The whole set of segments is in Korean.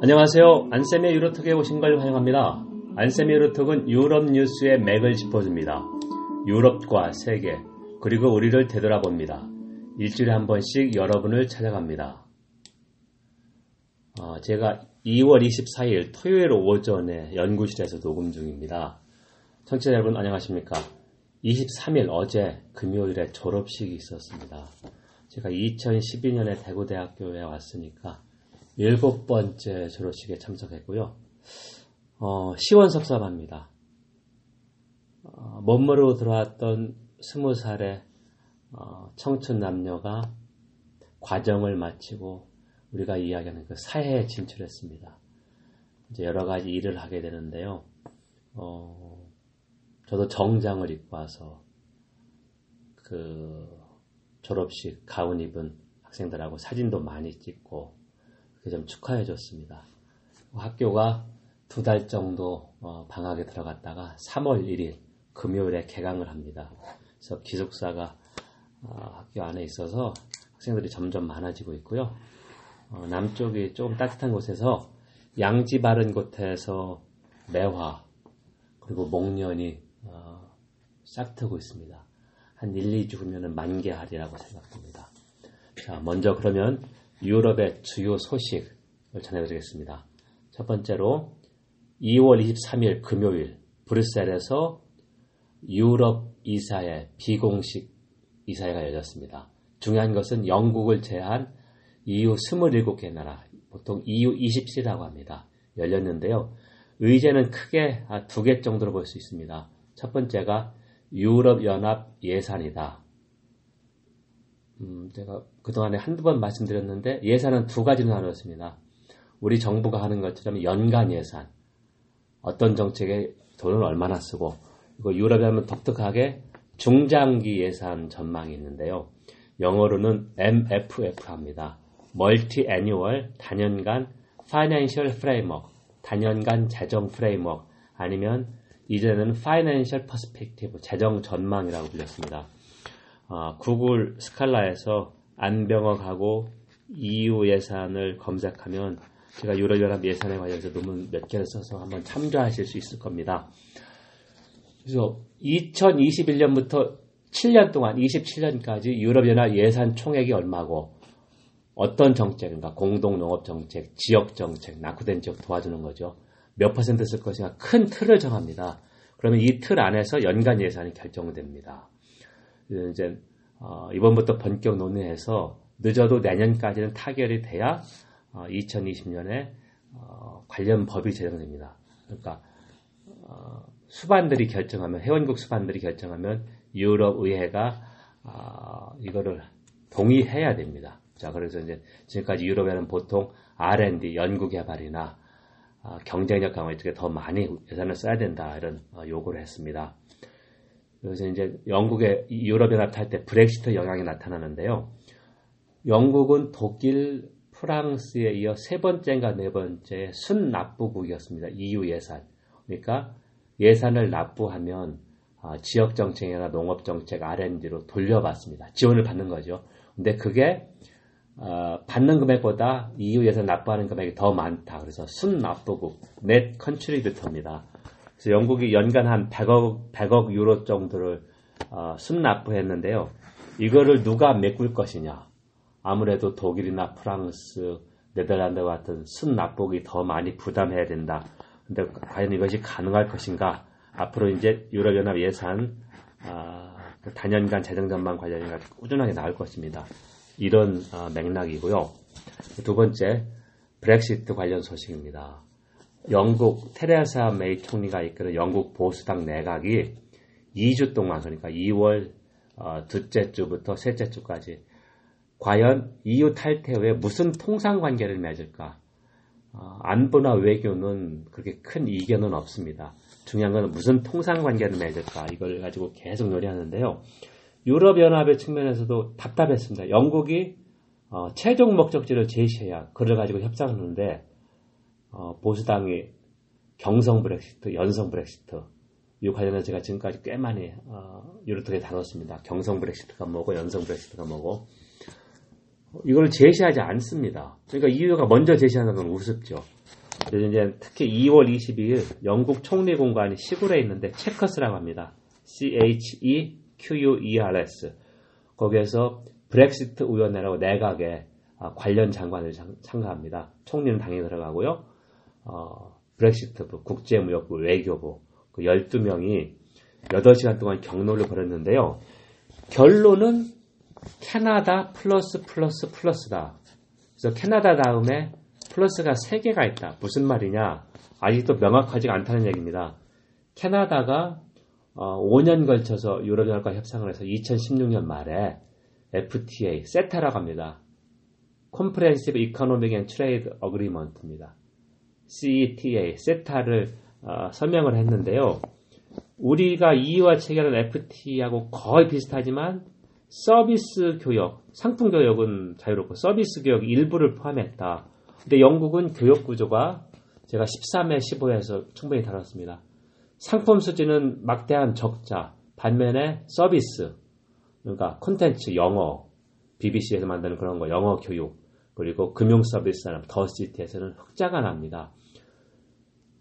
안녕하세요. 안쌤의 유로톡에 오신 걸 환영합니다. 안쌤의 유로톡은 유럽 뉴스의 맥을 짚어줍니다. 유럽과 세계, 그리고 우리를 되돌아봅니다. 일주일에 한 번씩 여러분을 찾아갑니다. 어, 제가 2월 24일 토요일 오전에 연구실에서 녹음 중입니다. 청취자 여러분 안녕하십니까? 23일 어제 금요일에 졸업식이 있었습니다. 제가 2012년에 대구대학교에 왔으니까 일곱 번째 졸업식에 참석했고요. 어, 시원섭섭합니다. 어, 먼머로 들어왔던 스무 살의 어, 청춘 남녀가 과정을 마치고 우리가 이야기하는 그 사회에 진출했습니다. 이제 여러 가지 일을 하게 되는데요. 어, 저도 정장을 입고 와서 그 졸업식 가운 입은 학생들하고 사진도 많이 찍고 좀 축하해 줬습니다. 학교가 두 달 정도 어, 방학에 들어갔다가 3월 1일 금요일에 개강을 합니다. 그래서 기숙사가 어, 학교 안에 있어서 학생들이 점점 많아지고 있고요. 어, 남쪽이 조금 따뜻한 곳에서 양지 바른 곳에서 매화 그리고 목련이 싹 트고 있습니다. 한 1, 2주 후면 만개하리라고 생각됩니다. 자, 먼저 그러면 유럽의 주요 소식을 전해드리겠습니다. 첫 번째로 2월 23일 금요일 브뤼셀에서 유럽 이사회 비공식 이사회가 열렸습니다. 중요한 것은 영국을 제한 EU 27개 나라, 보통 EU 27이라고 합니다. 열렸는데요. 의제는 크게 두 개 정도로 볼 수 있습니다. 첫 번째가 유럽연합 예산이다. 음, 제가 그동안에 한두 번 말씀드렸는데 예산은 두 가지로 나누었습니다. 우리 정부가 하는 것처럼 연간 예산, 어떤 정책에 돈을 얼마나 쓰고, 그리고 유럽에 하면 독특하게 중장기 예산 전망이 있는데요. 영어로는 MFF 합니다. Multi-Annual 단연간 Financial Framework, 단연간 재정 프레임워크 아니면 이제는 Financial Perspective, 재정 전망이라고 불렸습니다. 어, 구글 스칼라에서 안병억하고 EU 예산을 검색하면 제가 유럽연합 예산에 관해서 논문 몇 개를 써서 한번 참조하실 수 있을 겁니다. 그래서 2021년부터 7년 동안 27년까지 유럽연합 예산 총액이 얼마고 어떤 정책인가 공동농업 정책, 지역 정책, 낙후된 지역 도와주는 거죠. 몇 퍼센트 쓸 것인가 큰 틀을 정합니다. 그러면 이 틀 안에서 연간 예산이 결정됩니다. 이제 어, 이번부터 본격 논의해서 늦어도 내년까지는 타결이 돼야 어, 2020년에 어, 관련 법이 제정됩니다. 그러니까 어, 수반들이 결정하면 회원국 수반들이 결정하면 유럽 의회가 어, 이거를 동의해야 됩니다. 자 그래서 이제 지금까지 유럽에는 보통 R&D 연구 개발이나 어, 경쟁력 강화 쪽에 더 많이 예산을 써야 된다 이런 요구를 했습니다. 그래서 이제 영국의 유럽연합 탈때 브렉시트 영향이 나타나는데요. 영국은 독일, 프랑스에 이어 세 번째인가 네 번째 순납부국이었습니다. EU 예산. 그러니까 예산을 납부하면 아, 지역 정책이나 농업 정책 R&D로 돌려받습니다. 지원을 받는 거죠. 근데 그게 어, 받는 금액보다 EU 예산 납부하는 금액이 더 많다. 그래서 순납부국, net contributor입니다. 그래서 영국이 연간 한 100억, 100억 유로 정도를 어, 순납부했는데요. 이거를 누가 메꿀 것이냐? 아무래도 독일이나 프랑스, 네덜란드 같은 순납부국이 더 많이 부담해야 된다. 근데 과연 이것이 가능할 것인가? 앞으로 이제 유럽연합 예산 어, 단연간 재정 전망 관련해서 꾸준하게 나올 것입니다. 이런 어, 맥락이고요. 두 번째, 브렉시트 관련 소식입니다. 영국 테레사 메이 총리가 이끄는 영국 보수당 내각이 2주 동안 그러니까 2월 어, 둘째 주부터 셋째 주까지 과연 EU 탈퇴 후에 무슨 통상 관계를 맺을까? 어, 안보나 외교는 그렇게 큰 이견은 없습니다. 중요한 건 무슨 통상 관계를 맺을까 이걸 가지고 계속 논의하는데요. 유럽 연합의 측면에서도 답답했습니다. 영국이 어, 최종 목적지를 제시해야 그를 가지고 협상하는데 어, 보수당이 경성 브렉시트, 연성 브렉시트 이 관련해서 제가 지금까지 꽤 많이 어, 유로톡에 다뤘습니다. 경성 브렉시트가 뭐고 연성 브렉시트가 뭐고 이걸 제시하지 않습니다. 그러니까 EU가 먼저 제시하는 건 우습죠. 이제 특히 2월 22일 영국 총리 공관이 시골에 있는데 체커스라고 합니다. C-H-E-Q-U-E-R-S. 거기에서 브렉시트 위원회라고 내각에 아, 관련 장관을 참가합니다. 총리는 당연히 들어가고요. 어, 브렉시트부, 국제무역부, 외교부 그 12명이 8시간 동안 경로를 벌였는데요. 결론은 캐나다 플러스 플러스 플러스다. 그래서 캐나다 다음에 플러스가 3개가 있다. 무슨 말이냐? 아직도 명확하지 않다는 얘기입니다. 캐나다가 어, 5년 걸쳐서 유럽연합과 협상을 해서 2016년 말에 FTA, 세타라고 합니다. Comprehensive Economic and Trade Agreement입니다. CETA, 세타를 어, 서명을 했는데요. 우리가 EU와 체결한 FTA하고 거의 비슷하지만 서비스 교역, 상품 교역은 자유롭고 서비스 교역 일부를 포함했다. 근데 영국은 교역 구조가 제가 13회, 15회에서 충분히 다뤘습니다. 상품 수지는 막대한 적자, 반면에 서비스, 그러니까 콘텐츠, 영어, BBC에서 만드는 그런 거, 영어 교육, 그리고 금융 서비스나 더시티에서는 흑자가 납니다.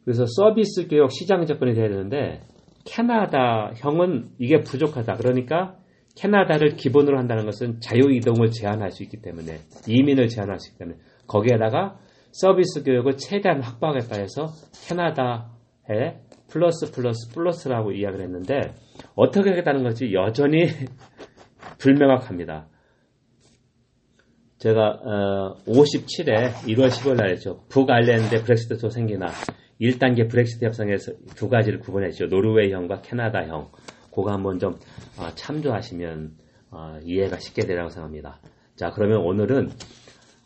그래서 서비스 교역 시장 접근이 돼야 되는데 캐나다 형은 이게 부족하다. 그러니까 캐나다를 기본으로 한다는 것은 자유 이동을 제한할 수 있기 때문에 이민을 제한할 수 있기 때문에 거기에다가 서비스 교역을 최대한 확보하겠다 해서 캐나다에 플러스 플러스 플러스라고 이야기를 했는데 어떻게 하겠다는 것이 여전히 불명확합니다. 제가 어, 57회 1월 10일 날이죠. 북아일랜드 브렉시트도 생기나 1단계 브렉시트 협상에서 두 가지를 구분했죠. 노르웨이형과 캐나다형. 그거 한번 좀 어, 참조하시면 어, 이해가 쉽게 되라고 생각합니다. 자, 그러면 오늘은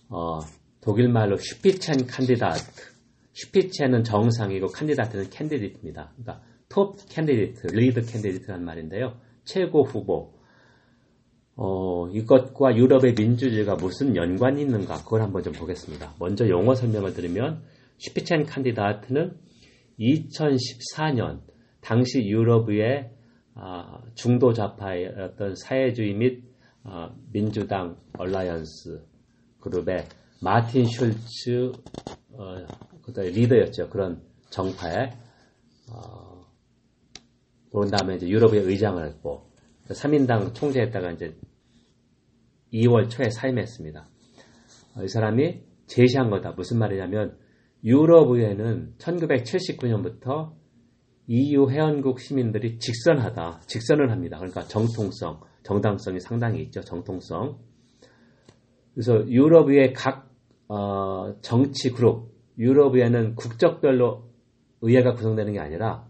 어, 독일말로 Spitzenkandidat. Spitzen은 정상이고 Kandidat는 candidate입니다. 그러니까 top candidate, lead candidate라는 말인데요. 최고 후보. 어, 이것과 유럽의 민주주의가 무슨 연관이 있는가 그걸 한번 좀 보겠습니다. 먼저 용어 설명을 드리면 Spitzenkandidat는 2014년 당시 유럽의 아, 중도 좌파의 어떤 사회주의 및 아, 민주당 Alliance 그룹의 마틴 슐츠 어, 리더였죠. 그런 정파의 어, 그런 다음에 이제 유럽의회 의장을 했고 사민당 총재했다가 이제 2월 초에 사임했습니다. 이 사람이 제시한 거다. 무슨 말이냐면 유럽의회는 1979년부터 EU 회원국 시민들이 직선하다. 직선을 합니다. 그러니까 정통성, 정당성이 상당히 있죠. 정통성. 그래서 유럽의회 각 어, 정치 그룹, 유럽의회는 국적별로 의회가 구성되는 게 아니라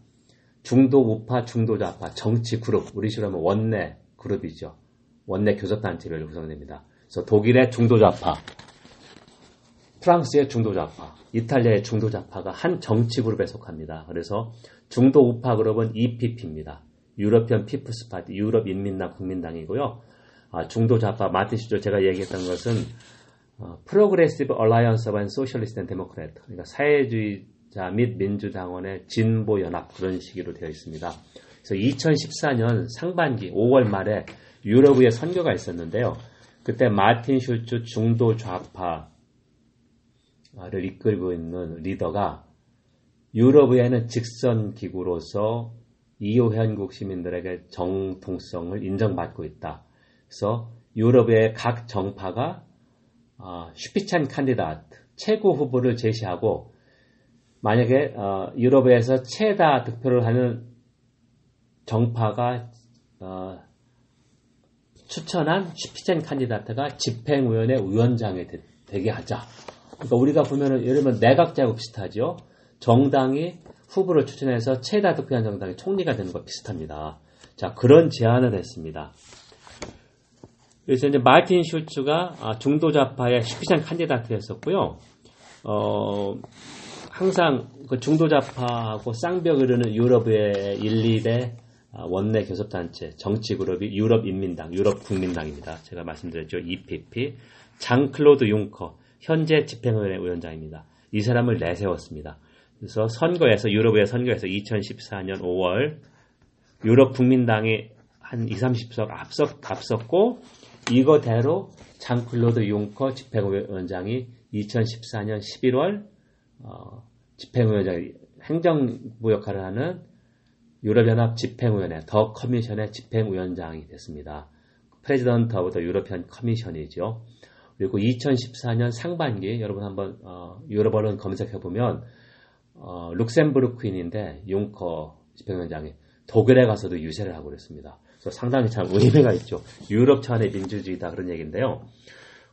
중도 우파, 중도 좌파, 정치 그룹, 우리 식으로 하면 원내 그룹이죠. 원내 교섭단체별로 구성됩니다. 그래서 독일의 중도 좌파, 프랑스의 중도 좌파, 이탈리아의 중도 좌파가 한 정치 그룹에 속합니다. 그래서 중도 우파 그룹은 EPP입니다. European People's Party, 유럽 인민당 국민당이고요. 아, 중도 좌파 슈저 제가 얘기했던 것은 Progressive Alliance of Socialists and Democrats 그러니까 사회주의자 및 민주당원의 진보 연합 그런 식으로 되어 있습니다. 그래서 2014년 상반기 5월 말에 유럽의 선거가 있었는데요. 그때 마틴 슐츠 중도 좌파 를 이끌고 있는 리더가 유럽의회는 직선 기구로서 EU 회원국 시민들에게 정통성을 인정받고 있다. 그래서 유럽의 각 정파가 어, 슈피찬 칸디다트 최고 후보를 제시하고 만약에 어, 유럽에서 최다 득표를 하는 정파가 어, 추천한 슈피찬 칸디다트가 집행위원회 위원장이 되 게 하자. 그러니까 우리가 보면은 예를 들면 내각제하고 비슷하죠. 정당이 후보를 추천해서 최다 득표한 정당이 총리가 되는 것 비슷합니다. 자 그런 제안을 했습니다. 그래서 이제 마틴 슐츠가 아, 중도 좌파의 슈피장 칸디다트였었고요. 어, 항상 그 중도 좌파하고 쌍벽을 이루는 유럽의 1, 2대 아, 원내 교섭단체 정치 그룹이 유럽 인민당, 유럽 국민당입니다. 제가 말씀드렸죠. EPP, 장클로드 융커, 현재 집행위원회 위원장입니다. 이 사람을 내세웠습니다. 그래서 선거에서 유럽의 선거에서 2014년 5월 유럽 국민당이 한 2, 30석 앞섰, 앞섰고 이거대로 장클로드 융커 집행위원장이 2014년 11월 어, 집행위원장, 행정부 역할을 하는 유럽연합 집행위원회 the Commission의 집행위원장이 됐습니다. President of the European Commission이죠. 그리고 2014년 상반기 여러분 한번 어, 유럽 언론 검색해 보면 어, 룩셈부르크인인데 융커 집행위원장이 독일에 가서도 유세를 하고 그랬습니다. 그래서 상당히 참 의미가 있죠. 유럽 차원의 민주주의다 그런 얘기인데요.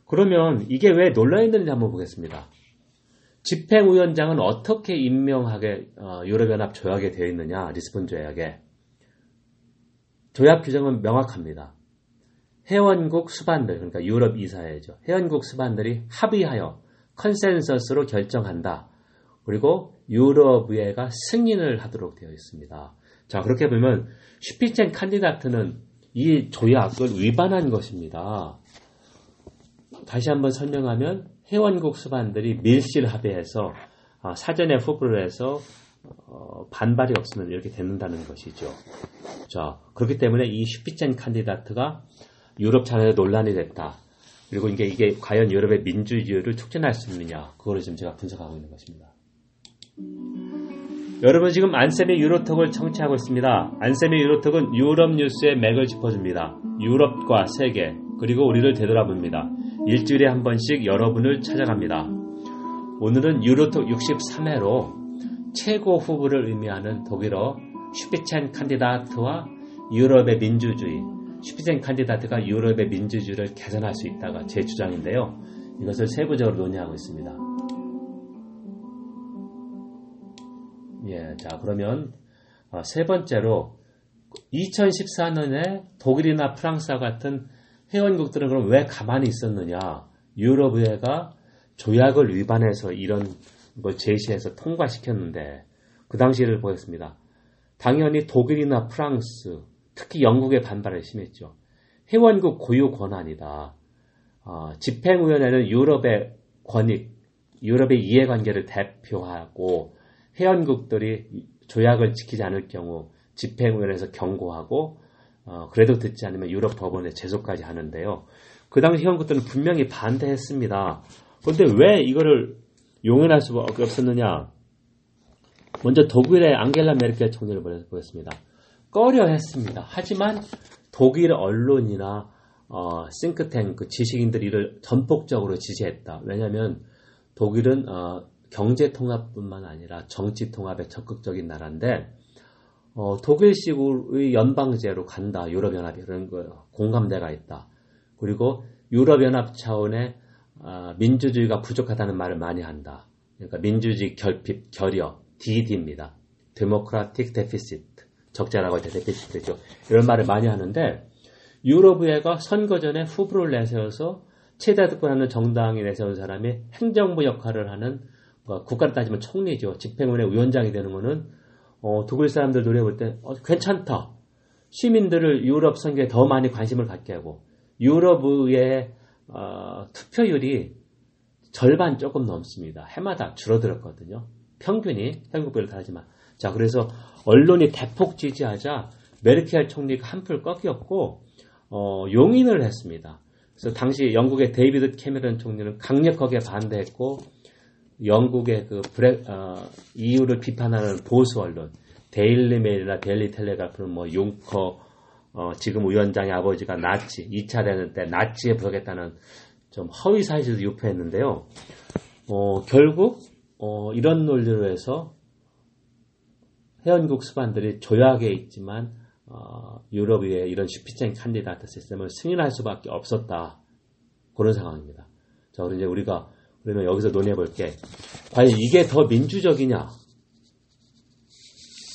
그러면 이게 왜 논란이 있는지 한번 보겠습니다. 집행위원장은 어떻게 임명하게 어, 유럽연합 조약에 되어 있느냐 리스본 조약에 조약 규정은 명확합니다. 회원국 수반들 그러니까 유럽 이사회죠. 회원국 수반들이 합의하여 컨센서스로 결정한다. 그리고 유럽의회가 승인을 하도록 되어 있습니다. 자 그렇게 보면 슈피첸 칸디다트는 이 조약을 위반한 것입니다. 다시 한번 설명하면 회원국 수반들이 밀실 합의해서 아, 사전에 후보를 해서 어, 반발이 없으면 이렇게 되는다는 것이죠. 자 그렇기 때문에 이 슈피첸 칸디다트가 유럽 차원에 논란이 됐다. 그리고 이게 이게 과연 유럽의 민주주의를 촉진할 수 있느냐 그거를 지금 제가 분석하고 있는 것입니다. 여러분 지금 안쌤의 유로톡을 청취하고 있습니다. 안쌤의 유로톡은 유럽 뉴스의 맥을 짚어줍니다. 유럽과 세계 그리고 우리를 되돌아봅니다. 일주일에 한 번씩 여러분을 찾아갑니다. 오늘은 유로톡 63회로 최고 후보를 의미하는 독일어 슈피첸 칸디다트와 유럽의 민주주의 슈피첸 칸디다트가 유럽의 민주주의를 개선할 수 있다가 제 주장인데요. 이것을 세부적으로 논의하고 있습니다. 예, 자, 그러면 어, 세 번째로 2014년에 독일이나 프랑스와 같은 회원국들은 그럼 왜 가만히 있었느냐? 유럽의회가 조약을 위반해서 이런 걸 제시해서 통과시켰는데 그 당시를 보겠습니다. 당연히 독일이나 프랑스, 특히 영국의 반발이 심했죠. 회원국 고유 권한이다. 어, 집행위원회는 유럽의 권익, 유럽의 이해관계를 대표하고 회원국들이 조약을 지키지 않을 경우 집행위원회에서 경고하고 어, 그래도 듣지 않으면 유럽 법원에 제소까지 하는데요. 그 당시 회원국들은 분명히 반대했습니다. 그런데 왜 이거를 용인할 수밖에 없었느냐? 먼저 독일의 앙겔라 메르켈 총리를 보겠습니다. 꺼려 했습니다. 하지만 독일 언론이나 어, 싱크탱크 지식인들이 이를 전폭적으로 지지했다. 왜냐하면 독일은 어, 경제 통합뿐만 아니라 정치 통합에 적극적인 나라인데 어, 독일식의 연방제로 간다. 유럽연합이 그런 거 공감대가 있다. 그리고 유럽연합 차원의 어, 민주주의가 부족하다는 말을 많이 한다. 그러니까 민주주의 결핍, 결여, DD입니다. democratic deficit, 적자라고 할때 deficit죠. 이런 말을 많이 하는데 유럽의회가 선거 전에 후보를 내세워서 최대 득표하는 정당이 내세운 사람이 행정부 역할을 하는 뭐 국가를 따지면 총리죠. 집행위원회 위원장이 되는 거는 어, 독일 사람들 논리로 볼때 어, 괜찮다. 시민들을 유럽 선거에 더 많이 관심을 갖게 하고 유럽의 어, 투표율이 절반 조금 넘습니다. 해마다 줄어들었거든요. 평균이 각국별로 다르지만 자 그래서 언론이 대폭 지지하자 메르켈 총리가 한풀 꺾였고 어, 용인을 했습니다. 그래서 당시 영국의 데이비드 캐머런 총리는 강력하게 반대했고 영국의 그 브레, 어, EU를 비판하는 보수 언론 데일리 메일이나 데일리 텔레그라프는 뭐 융커 어, 지금 위원장의 아버지가 나치 2차 대전 때 나치에 부역했다는 좀 허위 사실도 유포했는데요. 어, 결국 어, 이런 논리로 해서 회원국 수반들이 조약에 있지만 어, 유럽의 이런 Spitzenkandidat 시스템을 승인할 수밖에 없었다. 그런 상황입니다. 자, 그럼 이제 우리가 그러면 여기서 논의해 볼게. 과연 이게 더 민주적이냐?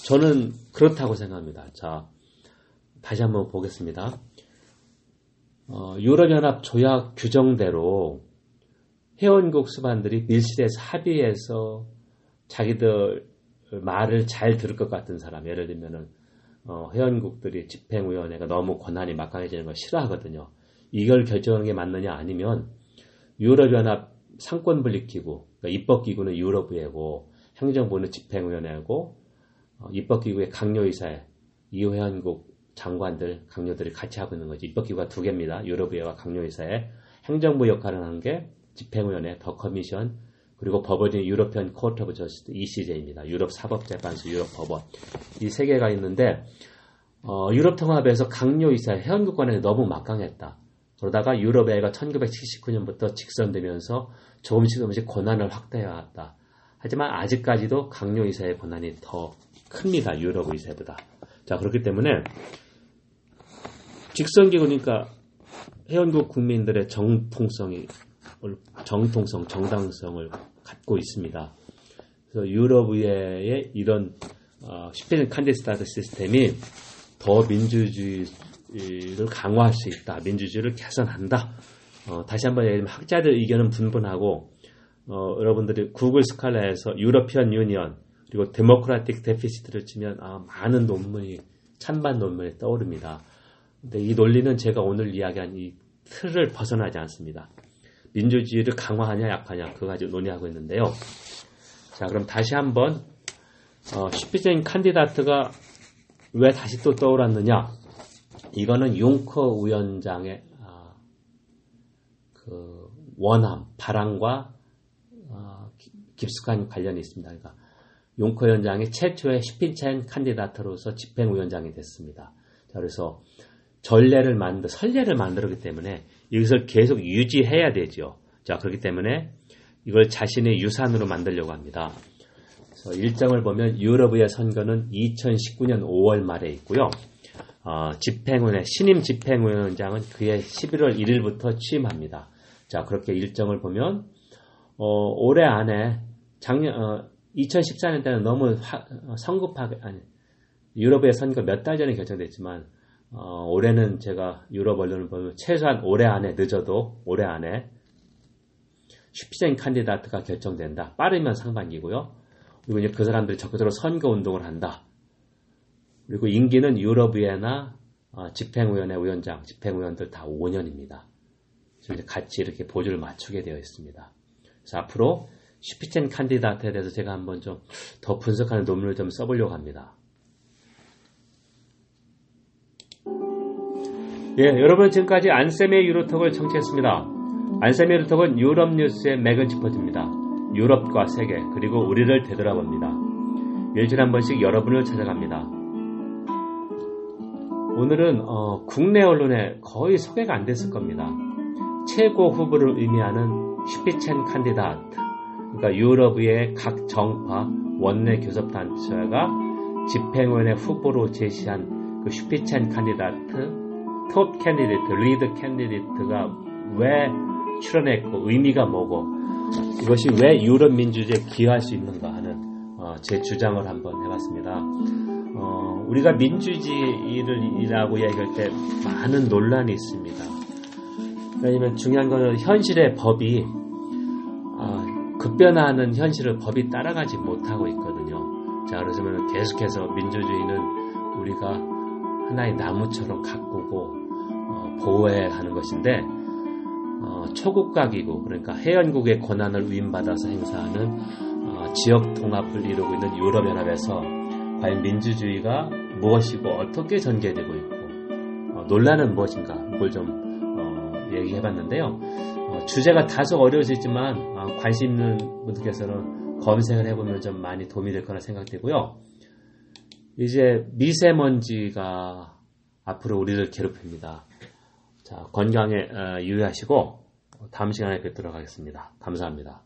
저는 그렇다고 생각합니다. 자, 다시 한번 보겠습니다. 어, 유럽연합 조약 규정대로 회원국 수반들이 밀실에서 합의해서 자기들 말을 잘 들을 것 같은 사람, 예를 들면은 어, 회원국들이 집행위원회가 너무 권한이 막강해지는 걸 싫어하거든요. 이걸 결정하는 게 맞느냐 아니면 유럽연합 삼권분립기구, 그러니까 입법기구는 유럽의회고 행정부는 집행위원회고 어, 입법기구의 각료이사회, 이회원국 장관들, 각료들이 같이 하고 있는 거지. 입법기구가 두 개입니다. 유럽의회와 각료이사회. 행정부 역할을 하는 게 집행위원회, the Commission, 그리고 법원이 European Court of Justice ECJ입니다. 유럽 사법재판소 유럽 법원 이 세 개가 있는데 어, 유럽 통합에서 강요 이사 회원국 간에 너무 막강했다. 그러다가 유럽회가 1979년부터 직선되면서 조금씩 조금씩 권한을 확대해 왔다. 하지만 아직까지도 강요 이사의 권한이 더 큽니다. 유럽 의사보다. 자 그렇기 때문에 직선기구니까 회원국 국민들의 정통성이 정통성, 정당성을 갖고 있습니다. 그래서 유럽 의회의 이런 어, Spitzenkandidat 시스템이 더 민주주의를 강화할 수 있다. 민주주의를 개선한다. 어, 다시 한번 얘기하면 학자들 의견은 분분하고 어, 여러분들이 구글 스칼라에서 유러피언 유니언 그리고 democratic deficit를 치면 아, 많은 논문이 찬반 논문이 떠오릅니다. 근데 이 논리는 제가 오늘 이야기한 이 틀을 벗어나지 않습니다. 민주주의를 강화하냐 약하냐 그거 가지고 논의하고 있는데요. 자 그럼 다시 한번 어, 슈피젠 칸디다트가 왜 다시 또 떠올랐느냐? 이거는 용커 위원장의 아, 그 원함, 바람과 아, 깊숙한 관련이 있습니다. 그러니까 용커 위원장이 최초의 슈피첸 칸디다트로서 집행위원장이 됐습니다. 자, 그래서 전례를 만들, 선례를 만들었기 때문에 이것을 계속 유지해야 되죠. 자, 그렇기 때문에 이걸 자신의 유산으로 만들려고 합니다. 그래서 일정을 보면 유럽의 선거는 2019년 5월 말에 있고요. 어, 집행위원회, 신임 집행위원장은 그해 11월 1일부터 취임합니다. 자, 그렇게 일정을 보면, 어, 올해 안에 작년, 어, 2014년 때는 너무 화, 어, 성급하게, 아니, 유럽의 선거 몇 달 전에 결정됐지만, 어, 올해는 제가 유럽 언론을 보면 최소한 올해 안에 늦어도 올해 안에 슈피젠 칸디다트가 결정된다. 빠르면 상반기고요. 그리고 이제 그 사람들이 적극적으로 선거 운동을 한다. 그리고 임기는 유럽의회나 어, 집행위원회 위원장, 집행위원들 다 5년입니다. 그래서 같이 이렇게 보조를 맞추게 되어 있습니다. 그래서 앞으로 슈피첸 칸디다트에 대해서 제가 한번 좀 더 분석하는 논문을 좀 써보려고 합니다. 예, 여러분 지금까지 안쌤의 유로톡을 청취했습니다. 안쌤의 유로톡은 유럽 뉴스의 맥을 짚어줍니다. 유럽과 세계 그리고 우리를 되돌아봅니다. 일주일에 한 번씩 여러분을 찾아갑니다. 오늘은 어, 국내 언론에 거의 소개가 안 됐을 겁니다. 최고 후보를 의미하는 Spitzenkandidat 그러니까 유럽의 각 정파 원내 교섭단체가 집행위원회 후보로 제시한 그 Spitzenkandidat top candidate, lead candidate가 왜 출현했고 의미가 뭐고 이것이 왜 유럽 민주주의에 기여할 수 있는가 하는 어, 제 주장을 한번 해봤습니다. 어, 우리가 민주주의를 이라고 이야기할 때 많은 논란이 있습니다. 왜냐하면 중요한 것은 현실의 법이 어, 급변하는 현실을 법이 따라가지 못하고 있거든요. 자, 그러면 계속해서 민주주의는 우리가 하나의 나무처럼 가꾸고 어, 보호해야 하는 것인데 어, 기구 그러니까 해연국의 권한을 위임받아서 행사하는 어, 지역 통합을 이루고 있는 유럽연합에서 과연 민주주의가 무엇이고 어떻게 전개되고 있고 어, 논란은 무엇인가 이걸 좀 어, 얘기해봤는데요. 어, 주제가 다소 어려워지지만 관심 있는 분들께서는 검색을 해보면 좀 많이 도움이 될 거라 생각되고요. 이제 미세먼지가 앞으로 우리를 괴롭힙니다. 자, 건강에 유의하시고 다음 시간에 뵙도록 하겠습니다. 감사합니다.